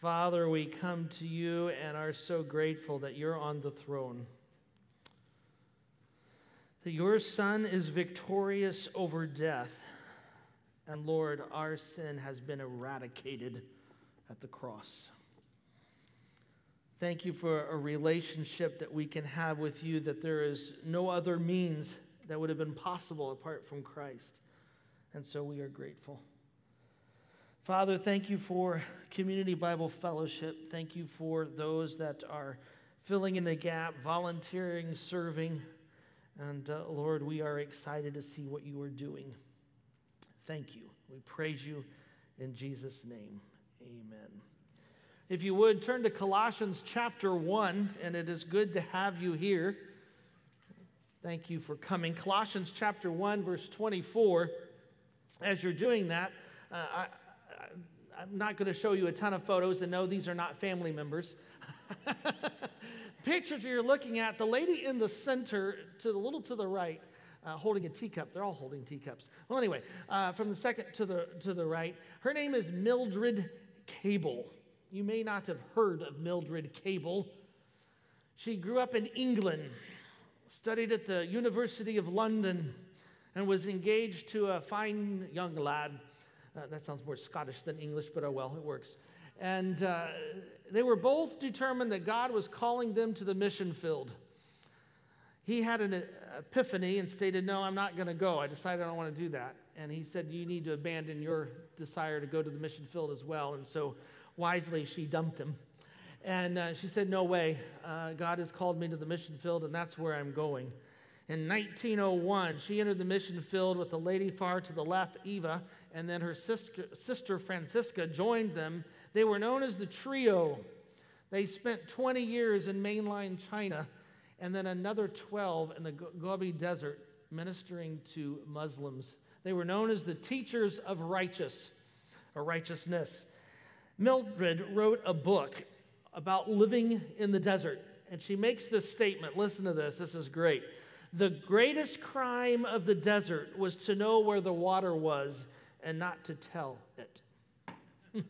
Father, we come to you and are so grateful that you're on the throne. That your Son is victorious over death. And Lord, our sin has been eradicated at the cross. Thank you for a relationship that we can have with you, that there is no other means that would have been possible apart from Christ. And so we are grateful. Father, thank you for Community Bible Fellowship. Thank you for those that are filling in the gap, volunteering, serving. And uh, Lord, we are excited to see what you are doing. Thank you. We praise you in Jesus' name. Amen. If you would, turn to Colossians chapter 1, and it is good to have you here. Thank you for coming. Colossians chapter 1, verse 24. As you're doing that, uh, I, I'm not going to show you a ton of photos, and no, these are not family members. Pictures you're looking at, the lady in the center, to the little to the right, uh, holding a teacup. They're all holding teacups. Well, anyway, uh, from the second to the to the right, her name is Mildred Cable. You may not have heard of Mildred Cable. She grew up in England, studied at the University of London, and was engaged to a fine young lad uh, that sounds more Scottish than English, but oh well, it works. And uh, they were both determined that God was calling them to the mission field. He had an epiphany and stated, No, I'm not going to go. I decided I don't want to do that. And he said, You need to abandon your desire to go to the mission field as well. And so wisely, she dumped him. And uh, she said, No way. Uh, God has called me to the mission field, and that's where I'm going. In 1901, she entered the mission field with the lady far to the left, Eva, and then her sister, sister Francesca joined them. They were known as the Trio. They spent 20 years in mainland China and then another 12 in the Gobi Desert ministering to Muslims. They were known as the teachers of righteous or righteousness. Mildred wrote a book about living in the desert, and she makes this statement. Listen to this, this is great. The greatest crime of the desert was to know where the water was and not to tell it.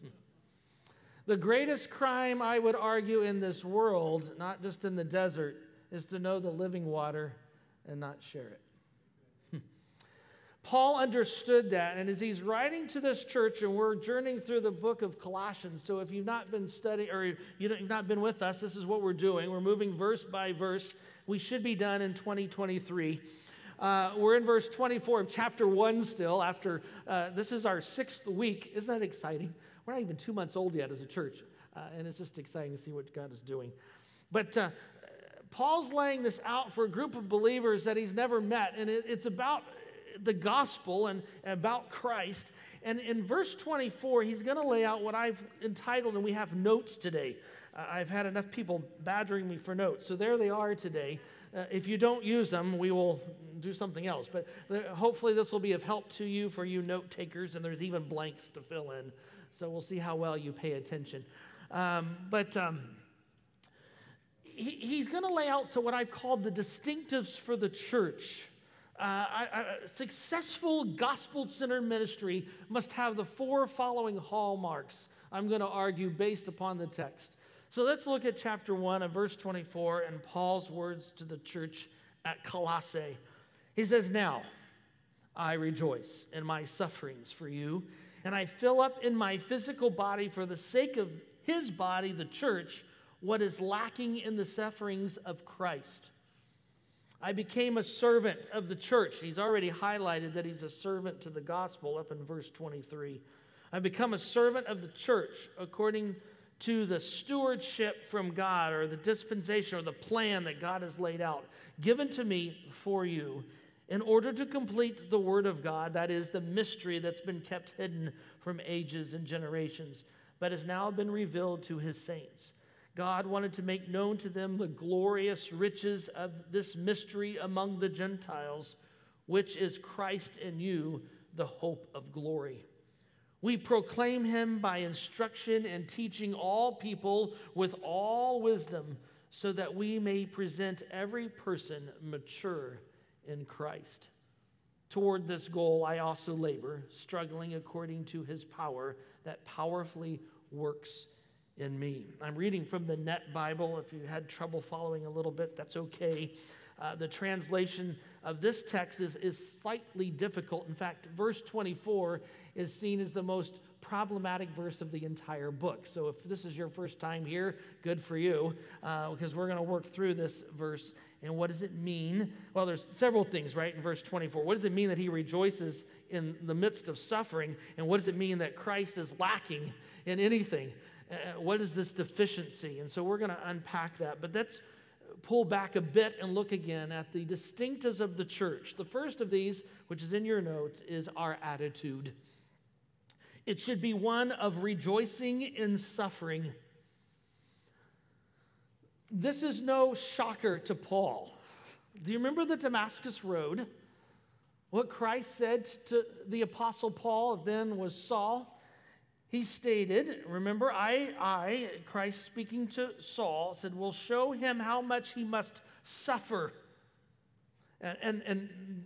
the greatest crime, I would argue, in this world, not just in the desert, is to know the living water and not share it. Paul understood that, and as he's writing to this church, and we're journeying through the book of Colossians. So if you've not been studying or you've not been with us, this is what we're doing. We're moving verse by verse we should be done in 2023. Uh, we're in verse 24 of chapter 1 still, after uh, this is our sixth week. Isn't that exciting? We're not even two months old yet as a church, uh, and it's just exciting to see what God is doing. But uh, Paul's laying this out for a group of believers that he's never met, and it, it's about the gospel and, about Christ. And in verse 24, he's going to lay out what I've entitled, and we have notes today. I've had enough people badgering me for notes. So there they are today. Uh, if you don't use them, we will do something else. But uh, hopefully, this will be of help to you for you note takers, and there's even blanks to fill in. So we'll see how well you pay attention. Um, but um, he's going to lay out so what I've called the distinctives for the church. Uh, a successful gospel centered ministry must have the four following hallmarks, I'm going to argue, based upon the text. So let's look at chapter 1 and verse 24 and Paul's words to the church at Colossae. He says, Now I rejoice in my sufferings for you, and I fill up in my physical body for the sake of his body, the church, what is lacking in the sufferings of Christ. I became a servant of the church. He's already highlighted that he's a servant to the gospel up in verse 23. I become a servant of the church according to the stewardship from God or the dispensation or the plan that God has laid out, given to me for you in order to complete the Word of God, that is the mystery that's been kept hidden from ages and generations, but has now been revealed to His saints. God wanted to make known to them the glorious riches of this mystery among the Gentiles, which is Christ in you, the hope of glory. We proclaim him by instruction and teaching all people with all wisdom, so that we may present every person mature in Christ. Toward this goal, I also labor, struggling according to his power that powerfully works in me. I'm reading from the Net Bible. If you had trouble following a little bit, that's okay. Uh, the translation of this text is, is slightly difficult. In fact, verse 24 is seen as the most problematic verse of the entire book. So if this is your first time here, good for you, uh, because we're going to work through this verse. And what does it mean? Well, there's several things, right, in verse 24. What does it mean that he rejoices in the midst of suffering? And what does it mean that Christ is lacking in anything? Uh, what is this deficiency? And so we're going to unpack that. But let's pull back a bit and look again at the distinctives of the church. The first of these, which is in your notes, is our attitude. It should be one of rejoicing in suffering. This is no shocker to Paul. Do you remember the Damascus Road? What Christ said to the Apostle Paul then was Saul, he stated, remember, I, I, Christ speaking to Saul, said, will show him how much he must suffer. And, and, and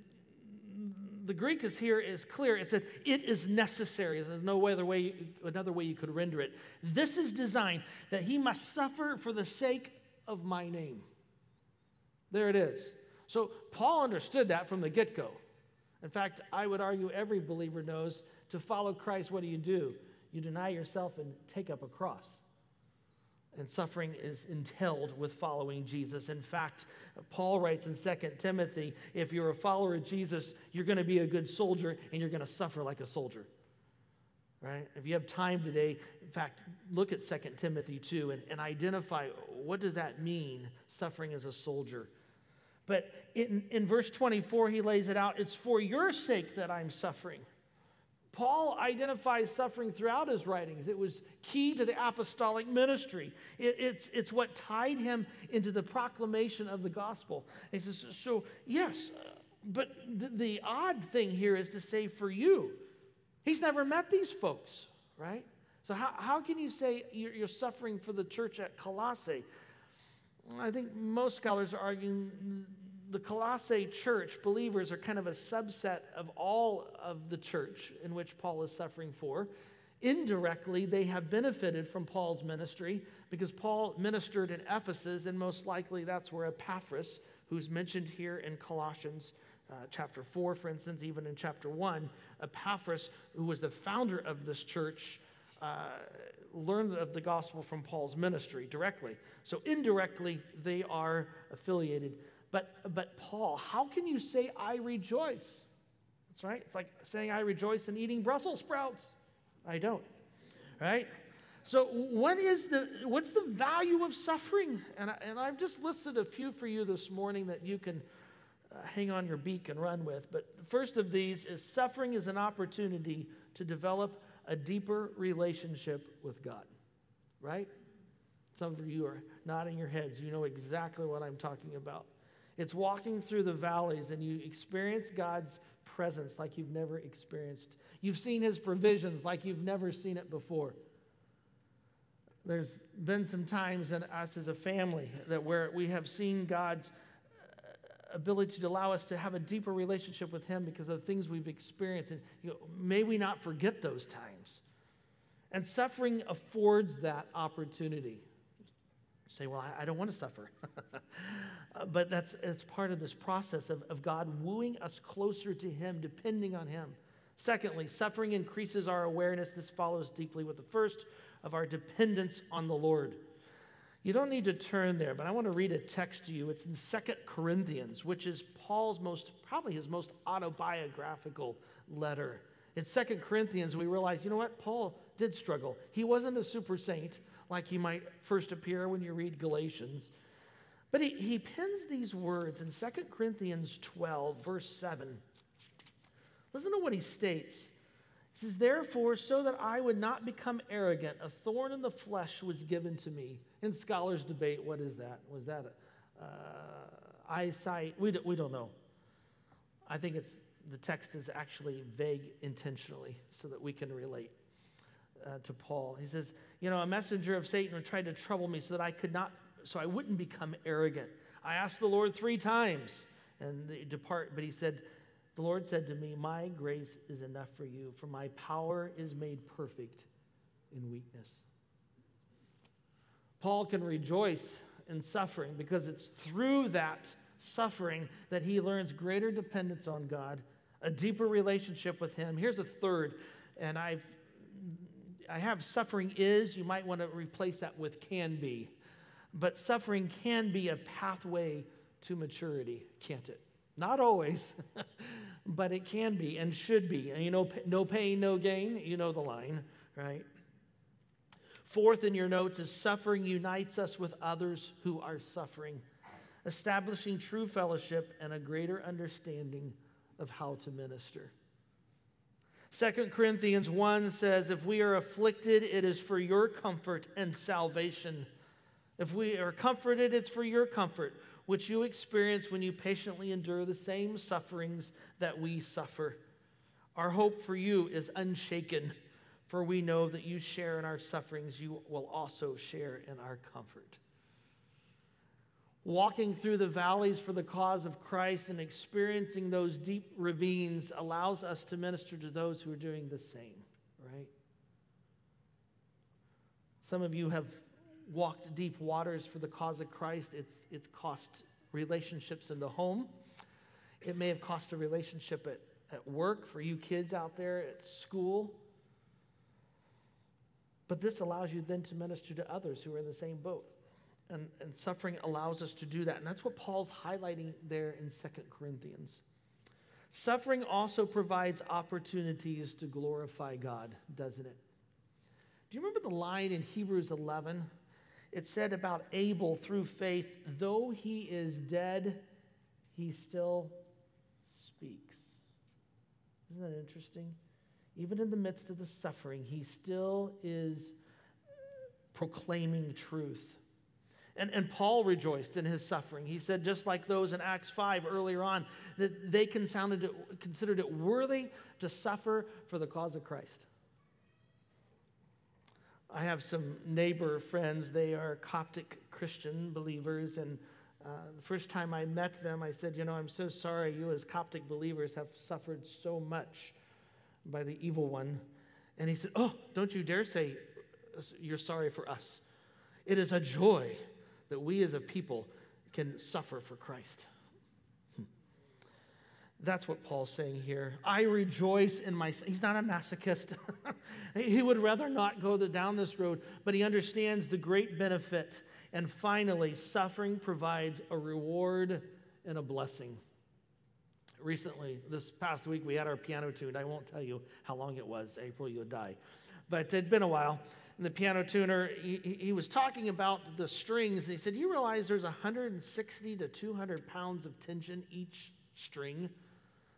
the Greek is here is clear. It said, it is necessary. There's no other way, another way you could render it. This is designed that he must suffer for the sake of my name. There it is. So Paul understood that from the get go. In fact, I would argue every believer knows to follow Christ, what do you do? You deny yourself and take up a cross. And suffering is entailed with following Jesus. In fact, Paul writes in 2 Timothy if you're a follower of Jesus, you're going to be a good soldier and you're going to suffer like a soldier. Right? If you have time today, in fact, look at 2 Timothy 2 and, and identify what does that mean, suffering as a soldier. But in, in verse 24, he lays it out it's for your sake that I'm suffering. Paul identifies suffering throughout his writings. It was key to the apostolic ministry. It, it's, it's what tied him into the proclamation of the gospel. he says, So, yes, uh, but the, the odd thing here is to say for you. He's never met these folks, right? So, how, how can you say you're, you're suffering for the church at Colossae? I think most scholars are arguing the Colossae church, believers are kind of a subset of all of the church in which Paul is suffering for. Indirectly, they have benefited from Paul's ministry because Paul ministered in Ephesus, and most likely that's where Epaphras, who's mentioned here in Colossians uh, chapter 4, for instance, even in chapter 1, Epaphras, who was the founder of this church, uh, learned of the gospel from Paul's ministry directly. So indirectly, they are affiliated but, but Paul, how can you say, I rejoice? That's right. It's like saying, I rejoice in eating Brussels sprouts. I don't. Right? So, what is the, what's the value of suffering? And, I, and I've just listed a few for you this morning that you can uh, hang on your beak and run with. But first of these is suffering is an opportunity to develop a deeper relationship with God. Right? Some of you are nodding your heads. You know exactly what I'm talking about. It's walking through the valleys and you experience God's presence like you've never experienced. You've seen his provisions like you've never seen it before. There's been some times in us as a family that where we have seen God's uh, ability to allow us to have a deeper relationship with him because of the things we've experienced. And you know, may we not forget those times. And suffering affords that opportunity. You say, well, I, I don't want to suffer. Uh, but that's it's part of this process of, of God wooing us closer to Him, depending on Him. Secondly, suffering increases our awareness. This follows deeply with the first of our dependence on the Lord. You don't need to turn there, but I want to read a text to you. It's in Second Corinthians, which is Paul's most, probably his most autobiographical letter. In Second Corinthians, we realize, you know what? Paul did struggle. He wasn't a super saint like he might first appear when you read Galatians. But he, he pens these words in 2 Corinthians 12, verse 7. Listen to what he states. He says, Therefore, so that I would not become arrogant, a thorn in the flesh was given to me. In scholars debate what is that? Was that a, uh, eyesight? We, do, we don't know. I think it's the text is actually vague intentionally so that we can relate uh, to Paul. He says, You know, a messenger of Satan tried to trouble me so that I could not so I wouldn't become arrogant. I asked the Lord three times and depart, but he said, the Lord said to me, My grace is enough for you, for my power is made perfect in weakness. Paul can rejoice in suffering because it's through that suffering that he learns greater dependence on God, a deeper relationship with him. Here's a third, and I've I have suffering is, you might want to replace that with can be. But suffering can be a pathway to maturity, can't it? Not always, but it can be and should be. And you know, no pain, no gain. You know the line, right? Fourth in your notes is suffering unites us with others who are suffering, establishing true fellowship and a greater understanding of how to minister. 2 Corinthians 1 says, If we are afflicted, it is for your comfort and salvation. If we are comforted, it's for your comfort, which you experience when you patiently endure the same sufferings that we suffer. Our hope for you is unshaken, for we know that you share in our sufferings, you will also share in our comfort. Walking through the valleys for the cause of Christ and experiencing those deep ravines allows us to minister to those who are doing the same, right? Some of you have walked deep waters for the cause of Christ. It's, it's cost relationships in the home. It may have cost a relationship at, at work for you kids out there at school. But this allows you then to minister to others who are in the same boat. And, and suffering allows us to do that. And that's what Paul's highlighting there in Second Corinthians. Suffering also provides opportunities to glorify God, doesn't it? Do you remember the line in Hebrews 11? It said about Abel through faith, though he is dead, he still speaks. Isn't that interesting? Even in the midst of the suffering, he still is proclaiming truth. And, and Paul rejoiced in his suffering. He said, just like those in Acts 5 earlier on, that they considered it, considered it worthy to suffer for the cause of Christ. I have some neighbor friends. They are Coptic Christian believers. And uh, the first time I met them, I said, You know, I'm so sorry you, as Coptic believers, have suffered so much by the evil one. And he said, Oh, don't you dare say you're sorry for us. It is a joy that we as a people can suffer for Christ. That's what Paul's saying here. I rejoice in my. He's not a masochist. he would rather not go the, down this road, but he understands the great benefit. And finally, suffering provides a reward and a blessing. Recently, this past week, we had our piano tuned. I won't tell you how long it was. April, you'll die. But it had been a while. And the piano tuner, he, he was talking about the strings. And he said, You realize there's 160 to 200 pounds of tension each string?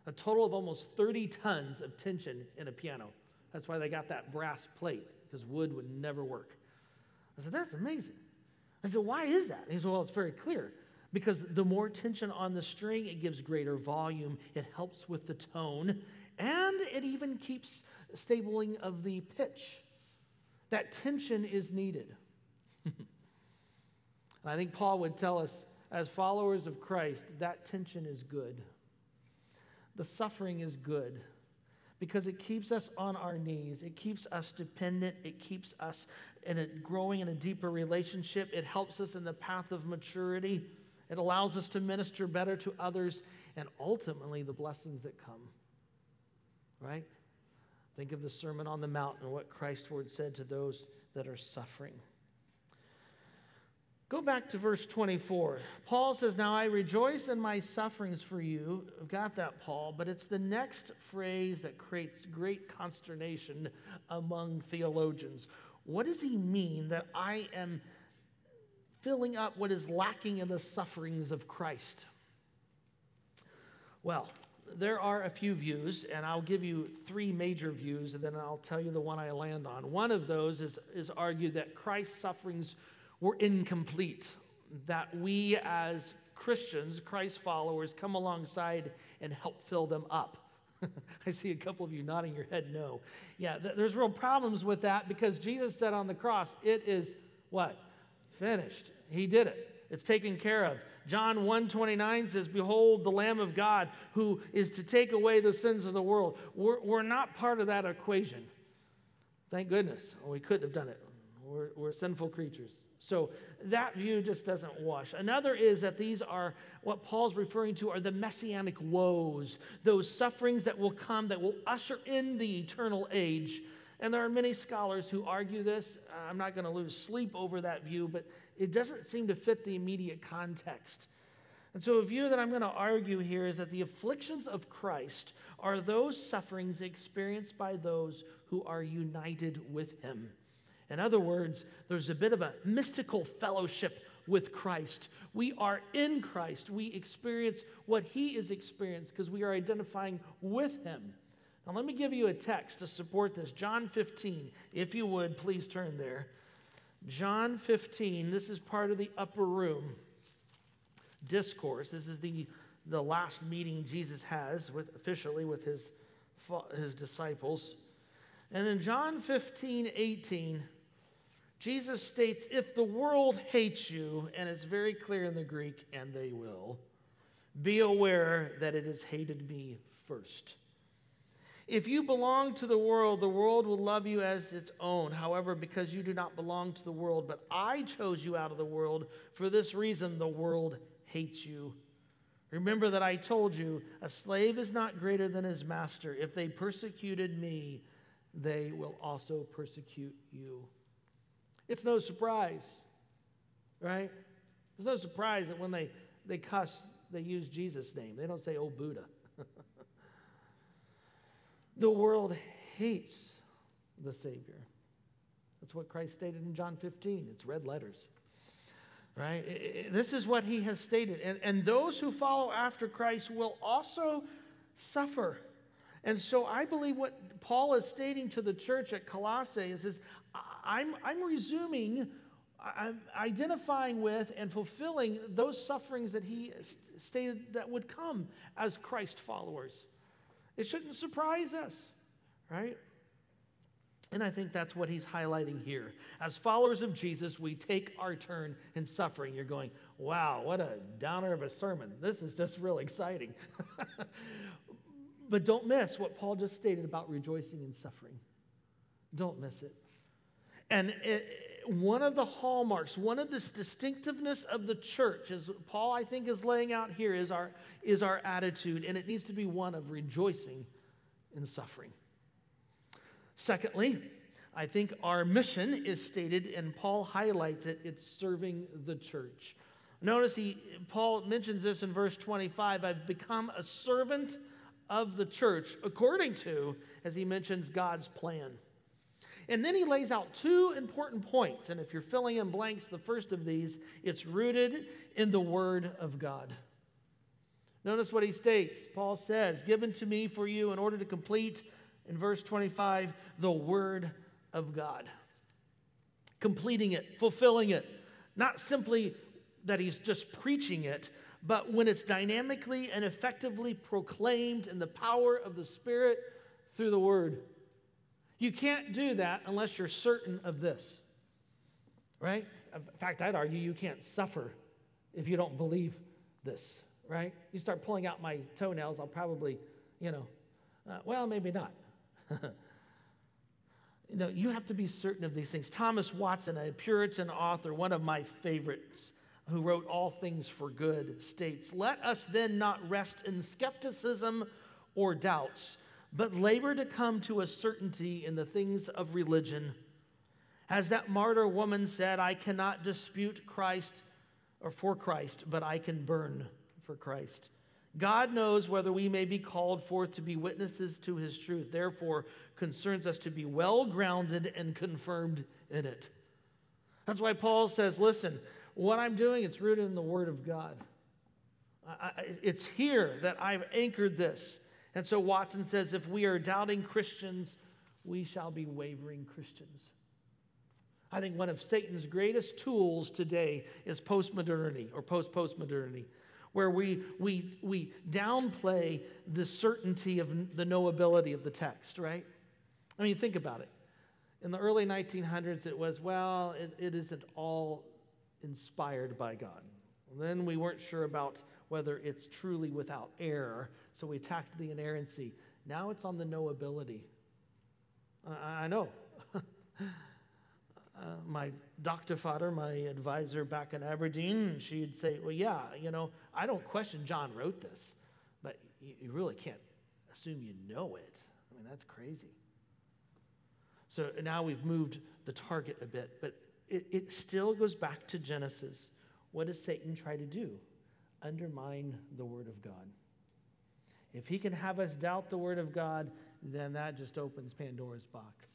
A total of almost 30 tons of tension in a piano. That's why they got that brass plate, because wood would never work. I said, That's amazing. I said, Why is that? he said, Well, it's very clear. Because the more tension on the string, it gives greater volume, it helps with the tone, and it even keeps stabling of the pitch. That tension is needed. I think Paul would tell us, as followers of Christ, that tension is good the suffering is good because it keeps us on our knees. It keeps us dependent. It keeps us in a, growing in a deeper relationship. It helps us in the path of maturity. It allows us to minister better to others and ultimately the blessings that come. Right? Think of the Sermon on the Mount and what Christ's word said to those that are suffering. Go back to verse 24. Paul says, Now I rejoice in my sufferings for you. I've got that, Paul, but it's the next phrase that creates great consternation among theologians. What does he mean that I am filling up what is lacking in the sufferings of Christ? Well, there are a few views, and I'll give you three major views, and then I'll tell you the one I land on. One of those is, is argued that Christ's sufferings were incomplete, that we as Christians, Christ followers, come alongside and help fill them up. I see a couple of you nodding your head no. Yeah, th- there's real problems with that because Jesus said on the cross, it is what? Finished. He did it. It's taken care of. John 1:29 says, "Behold the Lamb of God who is to take away the sins of the world." We're, we're not part of that equation. Thank goodness. Well, we couldn't have done it We're, we're sinful creatures. So that view just doesn't wash. Another is that these are what Paul's referring to are the messianic woes, those sufferings that will come that will usher in the eternal age. And there are many scholars who argue this. I'm not going to lose sleep over that view, but it doesn't seem to fit the immediate context. And so, a view that I'm going to argue here is that the afflictions of Christ are those sufferings experienced by those who are united with him. In other words, there's a bit of a mystical fellowship with Christ. We are in Christ. We experience what he is experienced because we are identifying with him. Now, let me give you a text to support this. John 15, if you would, please turn there. John 15, this is part of the upper room discourse. This is the, the last meeting Jesus has with, officially with his, his disciples. And in John 15, 18, Jesus states, If the world hates you, and it's very clear in the Greek, and they will, be aware that it has hated me first. If you belong to the world, the world will love you as its own. However, because you do not belong to the world, but I chose you out of the world, for this reason the world hates you. Remember that I told you, a slave is not greater than his master. If they persecuted me, they will also persecute you. It's no surprise, right? It's no surprise that when they, they cuss, they use Jesus' name. They don't say, oh, Buddha. the world hates the Savior. That's what Christ stated in John 15. It's red letters, right? This is what he has stated. And, and those who follow after Christ will also suffer. And so I believe what Paul is stating to the church at Colossae is, is I'm, I'm resuming, I'm identifying with and fulfilling those sufferings that he stated that would come as Christ followers. It shouldn't surprise us, right? And I think that's what he's highlighting here. As followers of Jesus, we take our turn in suffering. You're going, wow, what a downer of a sermon. This is just really exciting. but don't miss what Paul just stated about rejoicing in suffering. Don't miss it. And it, one of the hallmarks, one of this distinctiveness of the church, as Paul, I think, is laying out here, is our, is our attitude, and it needs to be one of rejoicing in suffering. Secondly, I think our mission is stated, and Paul highlights it it's serving the church. Notice he, Paul mentions this in verse 25 I've become a servant of the church, according to, as he mentions, God's plan. And then he lays out two important points. And if you're filling in blanks, the first of these, it's rooted in the Word of God. Notice what he states. Paul says, Given to me for you in order to complete, in verse 25, the Word of God. Completing it, fulfilling it. Not simply that he's just preaching it, but when it's dynamically and effectively proclaimed in the power of the Spirit through the Word. You can't do that unless you're certain of this, right? In fact, I'd argue you can't suffer if you don't believe this, right? You start pulling out my toenails, I'll probably, you know, uh, well, maybe not. you know, you have to be certain of these things. Thomas Watson, a Puritan author, one of my favorites, who wrote All Things for Good, states, Let us then not rest in skepticism or doubts but labor to come to a certainty in the things of religion. As that martyr woman said, I cannot dispute Christ or for Christ, but I can burn for Christ. God knows whether we may be called forth to be witnesses to his truth, therefore, concerns us to be well grounded and confirmed in it. That's why Paul says, Listen, what I'm doing, it's rooted in the Word of God. I, it's here that I've anchored this. And so Watson says if we are doubting Christians, we shall be wavering Christians. I think one of Satan's greatest tools today is postmodernity or post postmodernity, where we, we, we downplay the certainty of the knowability of the text, right? I mean, think about it. In the early 1900s, it was, well, it, it isn't all inspired by God. Then we weren't sure about whether it's truly without error. So we attacked the inerrancy. Now it's on the knowability. I, I know. uh, my doctor father, my advisor back in Aberdeen, she'd say, Well, yeah, you know, I don't question John wrote this, but you, you really can't assume you know it. I mean, that's crazy. So now we've moved the target a bit, but it, it still goes back to Genesis. What does Satan try to do? Undermine the Word of God. If he can have us doubt the Word of God, then that just opens Pandora's box.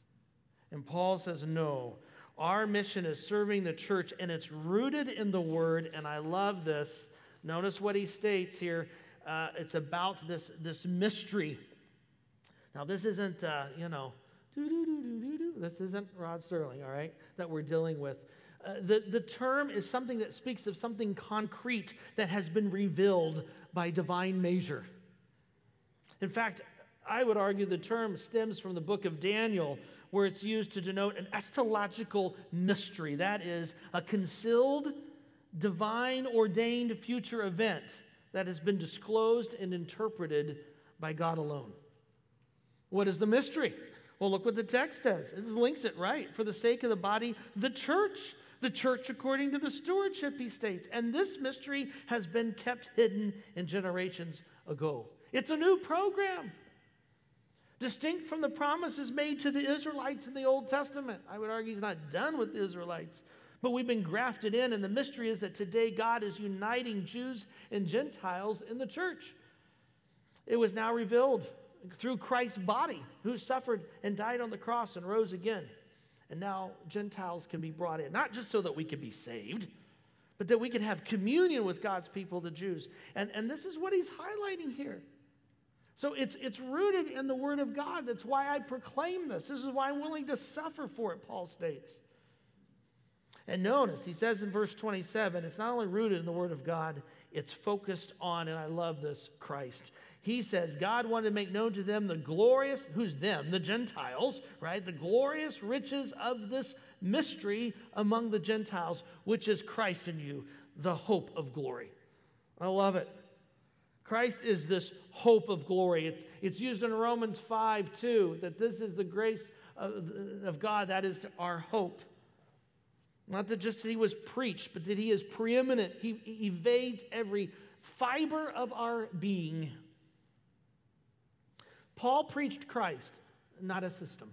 And Paul says, No, our mission is serving the church, and it's rooted in the Word. And I love this. Notice what he states here. Uh, it's about this, this mystery. Now, this isn't, uh, you know, this isn't Rod Serling, all right, that we're dealing with. Uh, the, the term is something that speaks of something concrete that has been revealed by divine measure. In fact, I would argue the term stems from the book of Daniel, where it's used to denote an eschatological mystery. That is, a concealed, divine ordained future event that has been disclosed and interpreted by God alone. What is the mystery? Well, look what the text does. It links it right. For the sake of the body, the church. The church according to the stewardship, he states. And this mystery has been kept hidden in generations ago. It's a new program, distinct from the promises made to the Israelites in the Old Testament. I would argue he's not done with the Israelites, but we've been grafted in. And the mystery is that today God is uniting Jews and Gentiles in the church. It was now revealed through Christ's body, who suffered and died on the cross and rose again. And now Gentiles can be brought in, not just so that we could be saved, but that we could have communion with God's people, the Jews. And, and this is what he's highlighting here. So it's, it's rooted in the Word of God. That's why I proclaim this. This is why I'm willing to suffer for it, Paul states. And notice, he says in verse 27, it's not only rooted in the Word of God, it's focused on, and I love this, Christ. He says God wanted to make known to them the glorious, who's them? The Gentiles, right? The glorious riches of this mystery among the Gentiles, which is Christ in you, the hope of glory. I love it. Christ is this hope of glory. It's, it's used in Romans 5 too, that this is the grace of, of God, that is our hope. Not that just that he was preached, but that he is preeminent. He, evades every fiber of our being. Paul preached Christ, not a system.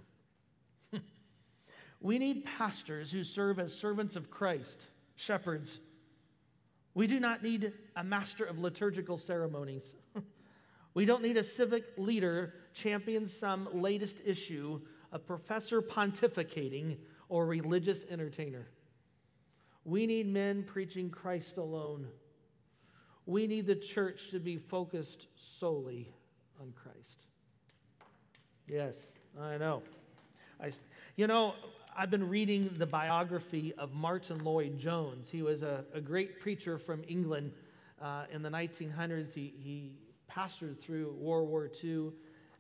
we need pastors who serve as servants of Christ, shepherds. We do not need a master of liturgical ceremonies. we don't need a civic leader champion some latest issue, a professor pontificating, or religious entertainer. We need men preaching Christ alone. We need the church to be focused solely on Christ. Yes, I know. I, you know, I've been reading the biography of Martyn Lloyd-Jones. He was a, a great preacher from England uh, in the 1900s. He, he pastored through World War II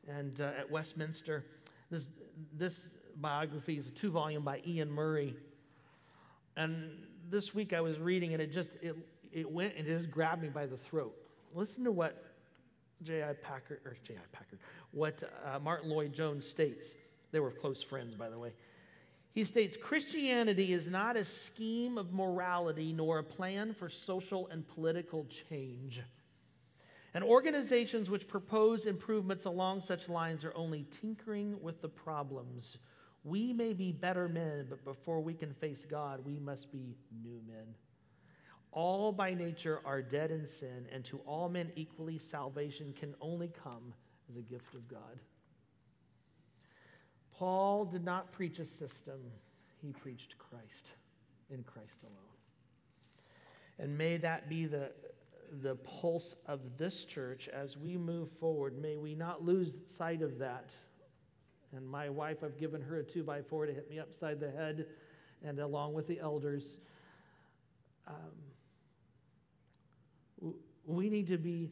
and uh, at Westminster. This, this biography is a two volume by Iain Murray. And this week I was reading and it just it, it went and it just grabbed me by the throat. Listen to what J.I. Packer, or J.I. Packer, what uh, Martyn Lloyd-Jones states. They were close friends, by the way. He states Christianity is not a scheme of morality nor a plan for social and political change. And organizations which propose improvements along such lines are only tinkering with the problems. We may be better men, but before we can face God, we must be new men. All by nature are dead in sin, and to all men equally, salvation can only come as a gift of God. Paul did not preach a system, he preached Christ in Christ alone. And may that be the, the pulse of this church as we move forward. May we not lose sight of that. And my wife, I've given her a two by four to hit me upside the head, and along with the elders. Um, we need to be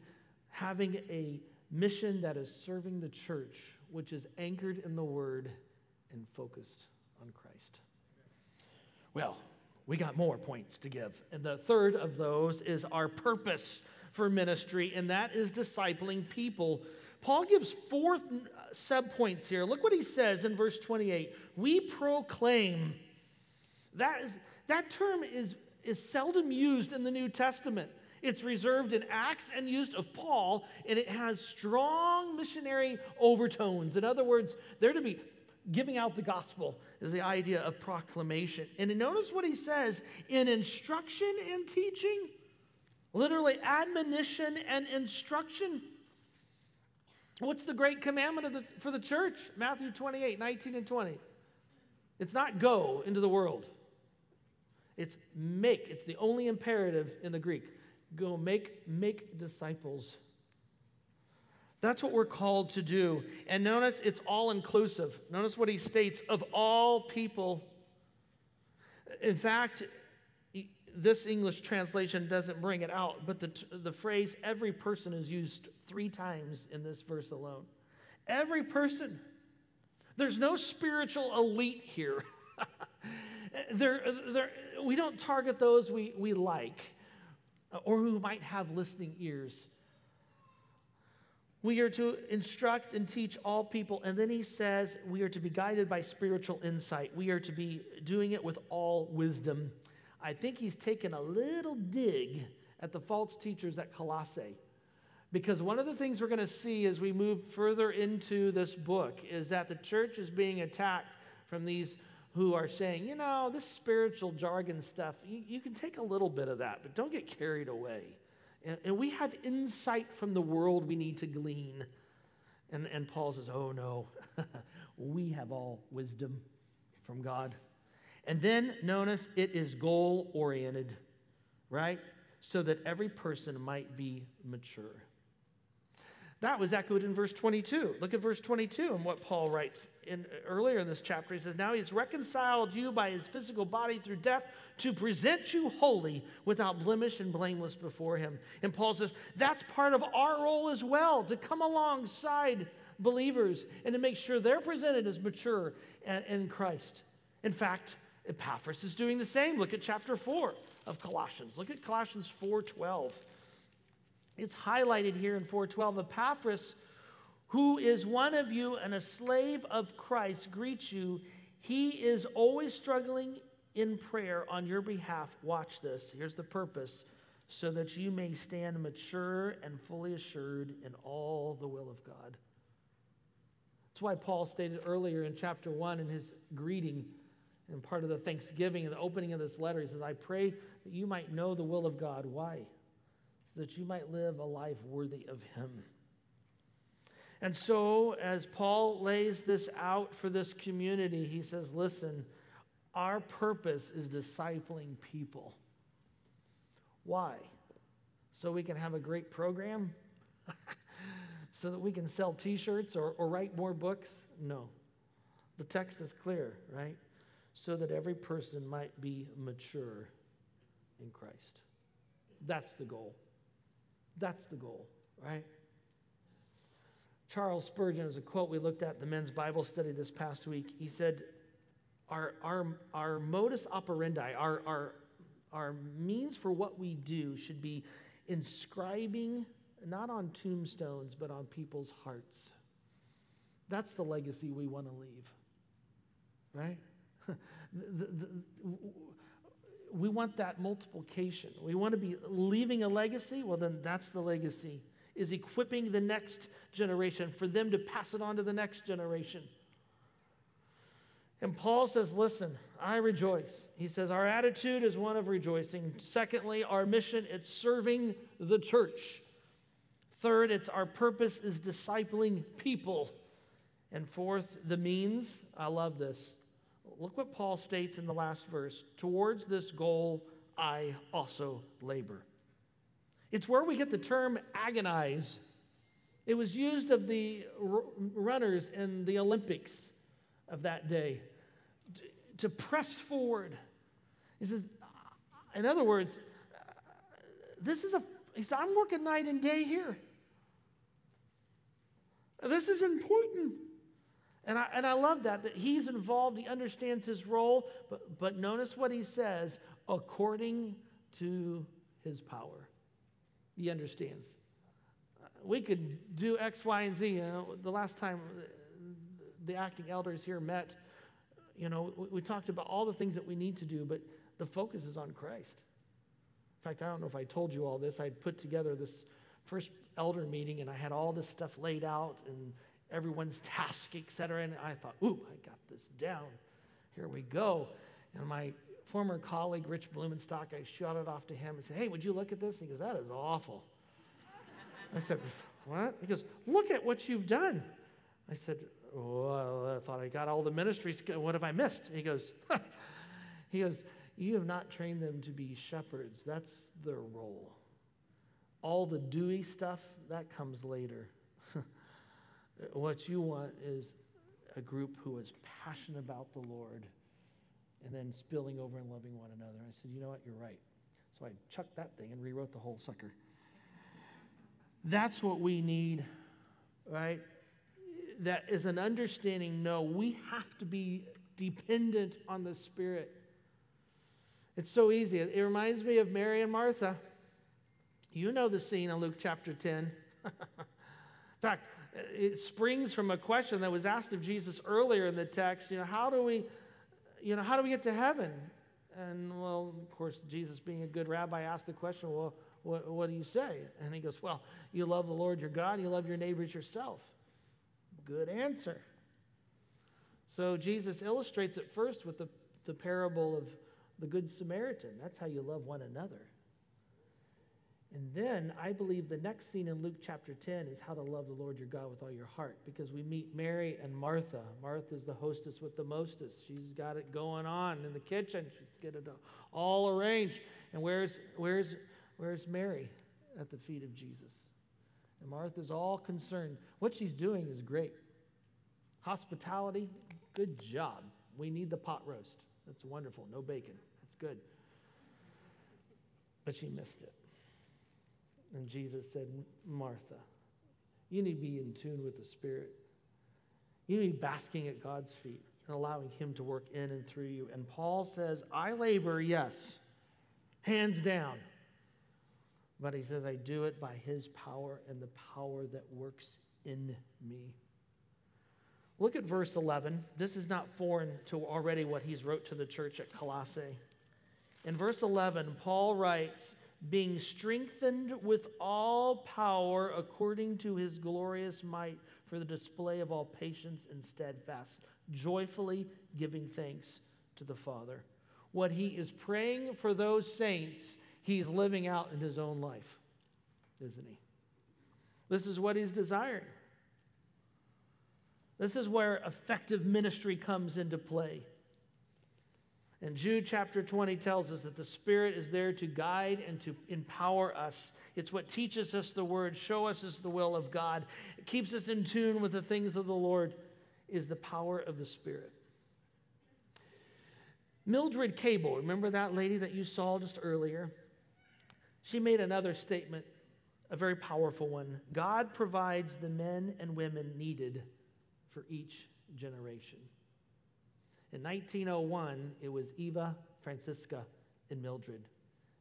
having a mission that is serving the church, which is anchored in the word and focused on Christ. Well, we got more points to give. And the third of those is our purpose for ministry, and that is discipling people. Paul gives four subpoints here. Look what he says in verse 28 We proclaim That, is, that term is, is seldom used in the New Testament. It's reserved in Acts and used of Paul, and it has strong missionary overtones. In other words, they're to be giving out the gospel is the idea of proclamation. And notice what he says in instruction and teaching, literally admonition and instruction. What's the great commandment the, for the church? Matthew 28, 19 and 20. It's not go into the world. It's make. It's the only imperative in the Greek. Go make make disciples. That's what we're called to do. And notice it's all inclusive. Notice what he states of all people. In fact, this English translation doesn't bring it out, but the, the phrase every person is used three times in this verse alone. Every person. There's no spiritual elite here. we don't target those we, we like uh, or who might have listening ears. We are to instruct and teach all people. And then he says we are to be guided by spiritual insight. We are to be doing it with all wisdom. I think he's taken a little dig at the false teachers at Colossae. Because one of the things we're going to see as we move further into this book is that the church is being attacked from these who are saying, you know, this spiritual jargon stuff, you, you can take a little bit of that, but don't get carried away. And, and we have insight from the world we need to glean. And, and Paul says, oh no, we have all wisdom from God. And then notice it is goal oriented, right? So that every person might be mature. That was echoed in verse 22. Look at verse 22 and what Paul writes in, earlier in this chapter. He says, Now he's reconciled you by his physical body through death to present you holy, without blemish and blameless before him. And Paul says, That's part of our role as well, to come alongside believers and to make sure they're presented as mature in Christ. In fact, Epaphras is doing the same. Look at chapter 4 of Colossians. Look at Colossians 4:12. It's highlighted here in 4:12. Epaphras, who is one of you and a slave of Christ, greets you. He is always struggling in prayer on your behalf. Watch this. Here's the purpose so that you may stand mature and fully assured in all the will of God. That's why Paul stated earlier in chapter 1 in his greeting and part of the thanksgiving and the opening of this letter, he says, I pray that you might know the will of God. Why? So that you might live a life worthy of Him. And so, as Paul lays this out for this community, he says, Listen, our purpose is discipling people. Why? So we can have a great program? so that we can sell t shirts or, or write more books? No. The text is clear, right? So that every person might be mature in Christ. That's the goal. That's the goal, right? Charles Spurgeon is a quote we looked at the men's Bible study this past week. He said, Our, our, our modus operandi, our, our, our means for what we do should be inscribing not on tombstones, but on people's hearts. That's the legacy we want to leave, right? the, the, we want that multiplication. We want to be leaving a legacy. Well, then that's the legacy, is equipping the next generation for them to pass it on to the next generation. And Paul says, Listen, I rejoice. He says, Our attitude is one of rejoicing. Secondly, our mission, it's serving the church. Third, it's our purpose is discipling people. And fourth, the means, I love this look what Paul states in the last verse towards this goal I also labor. It's where we get the term agonize. It was used of the runners in the Olympics of that day to press forward. He says, in other words, this is a, he said, I'm working night and day here. This is important. And I, and I love that, that he's involved, he understands his role, but, but notice what he says according to his power. He understands. Uh, we could do X, Y, and Z. You know, the last time uh, the acting elders here met, you know, we, we talked about all the things that we need to do, but the focus is on Christ. In fact, I don't know if I told you all this. I put together this first elder meeting and I had all this stuff laid out and everyone's task, et cetera. And I thought, ooh, I got this down. Here we go. And my former colleague, Rich Blumenstock, I shot it off to him and said, hey, would you look at this? And He goes, that is awful. I said, what? He goes, look at what you've done. I said, well, I thought I got all the ministries. What have I missed? He goes, he goes, you have not trained them to be shepherds. That's their role. All the dewy stuff, that comes later. What you want is a group who is passionate about the Lord and then spilling over and loving one another. I said, you know what? You're right. So I chucked that thing and rewrote the whole sucker. That's what we need, right? That is an understanding no, we have to be dependent on the Spirit. It's so easy. It reminds me of Mary and Martha. You know the scene in Luke chapter 10. in fact, it springs from a question that was asked of Jesus earlier in the text. You know, how do we, you know, how do we get to heaven? And well, of course, Jesus, being a good rabbi, asked the question, well, what, what do you say? And he goes, well, you love the Lord your God, you love your neighbors yourself. Good answer. So Jesus illustrates it first with the, the parable of the Good Samaritan. That's how you love one another. And then I believe the next scene in Luke chapter 10 is how to love the Lord your God with all your heart because we meet Mary and Martha. Martha's the hostess with the mostest. She's got it going on in the kitchen. She's got it all arranged. And where's, where's, where's Mary? At the feet of Jesus. And Martha's all concerned. What she's doing is great. Hospitality, good job. We need the pot roast. That's wonderful. No bacon. That's good. But she missed it. And Jesus said, Martha, you need to be in tune with the Spirit. You need to be basking at God's feet and allowing Him to work in and through you. And Paul says, I labor, yes, hands down. But he says, I do it by His power and the power that works in me. Look at verse 11. This is not foreign to already what he's wrote to the church at Colossae. In verse 11, Paul writes, being strengthened with all power according to his glorious might for the display of all patience and steadfast, joyfully giving thanks to the Father. What he is praying for those saints, he's living out in his own life, isn't he? This is what he's desiring. This is where effective ministry comes into play. And Jude chapter 20 tells us that the Spirit is there to guide and to empower us. It's what teaches us the word, show us is the will of God. It keeps us in tune with the things of the Lord is the power of the Spirit. Mildred Cable, remember that lady that you saw just earlier? She made another statement, a very powerful one. God provides the men and women needed for each generation. In 1901, it was Eva, Francesca, and Mildred,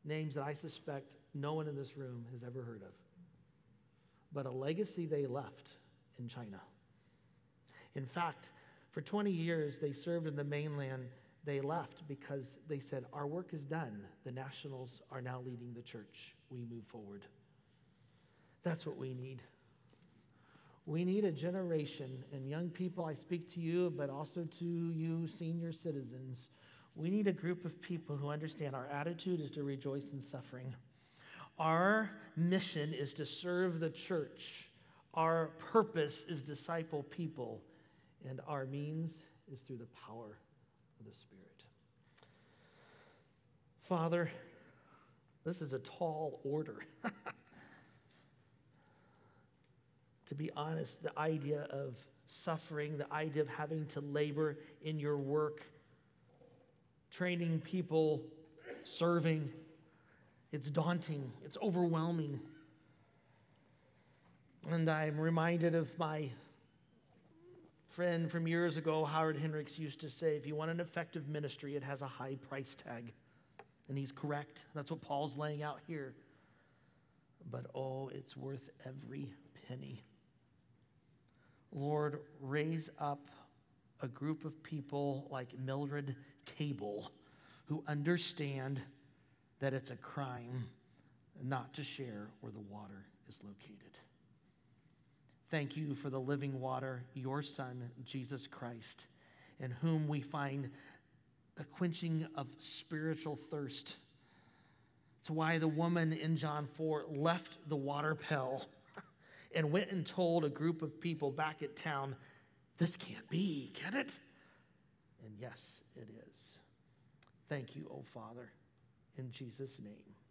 names that I suspect no one in this room has ever heard of. But a legacy they left in China. In fact, for 20 years, they served in the mainland. They left because they said, Our work is done. The nationals are now leading the church. We move forward. That's what we need. We need a generation, and young people, I speak to you, but also to you, senior citizens. We need a group of people who understand our attitude is to rejoice in suffering. Our mission is to serve the church. Our purpose is disciple people, and our means is through the power of the Spirit. Father, this is a tall order. to be honest, the idea of suffering, the idea of having to labor in your work, training people, serving, it's daunting, it's overwhelming. And I'm reminded of my friend from years ago, Howard Hendricks, used to say if you want an effective ministry, it has a high price tag. And he's correct. That's what Paul's laying out here. But oh, it's worth every penny. Lord, raise up a group of people like Mildred Cable who understand that it's a crime not to share where the water is located. Thank you for the living water, your Son, Jesus Christ, in whom we find a quenching of spiritual thirst. It's why the woman in John 4 left the water pail and went and told a group of people back at town, This can't be, can it? And yes, it is. Thank you, O Father, in Jesus' name.